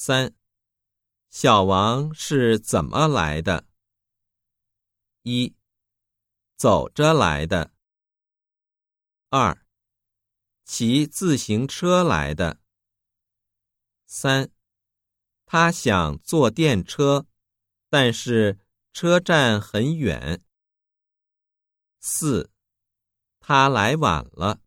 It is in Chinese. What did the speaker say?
三。小王是怎么来的？一。走着来的。二。骑自行车来的。三。他想坐电车但是车站很远。四。他来晚了。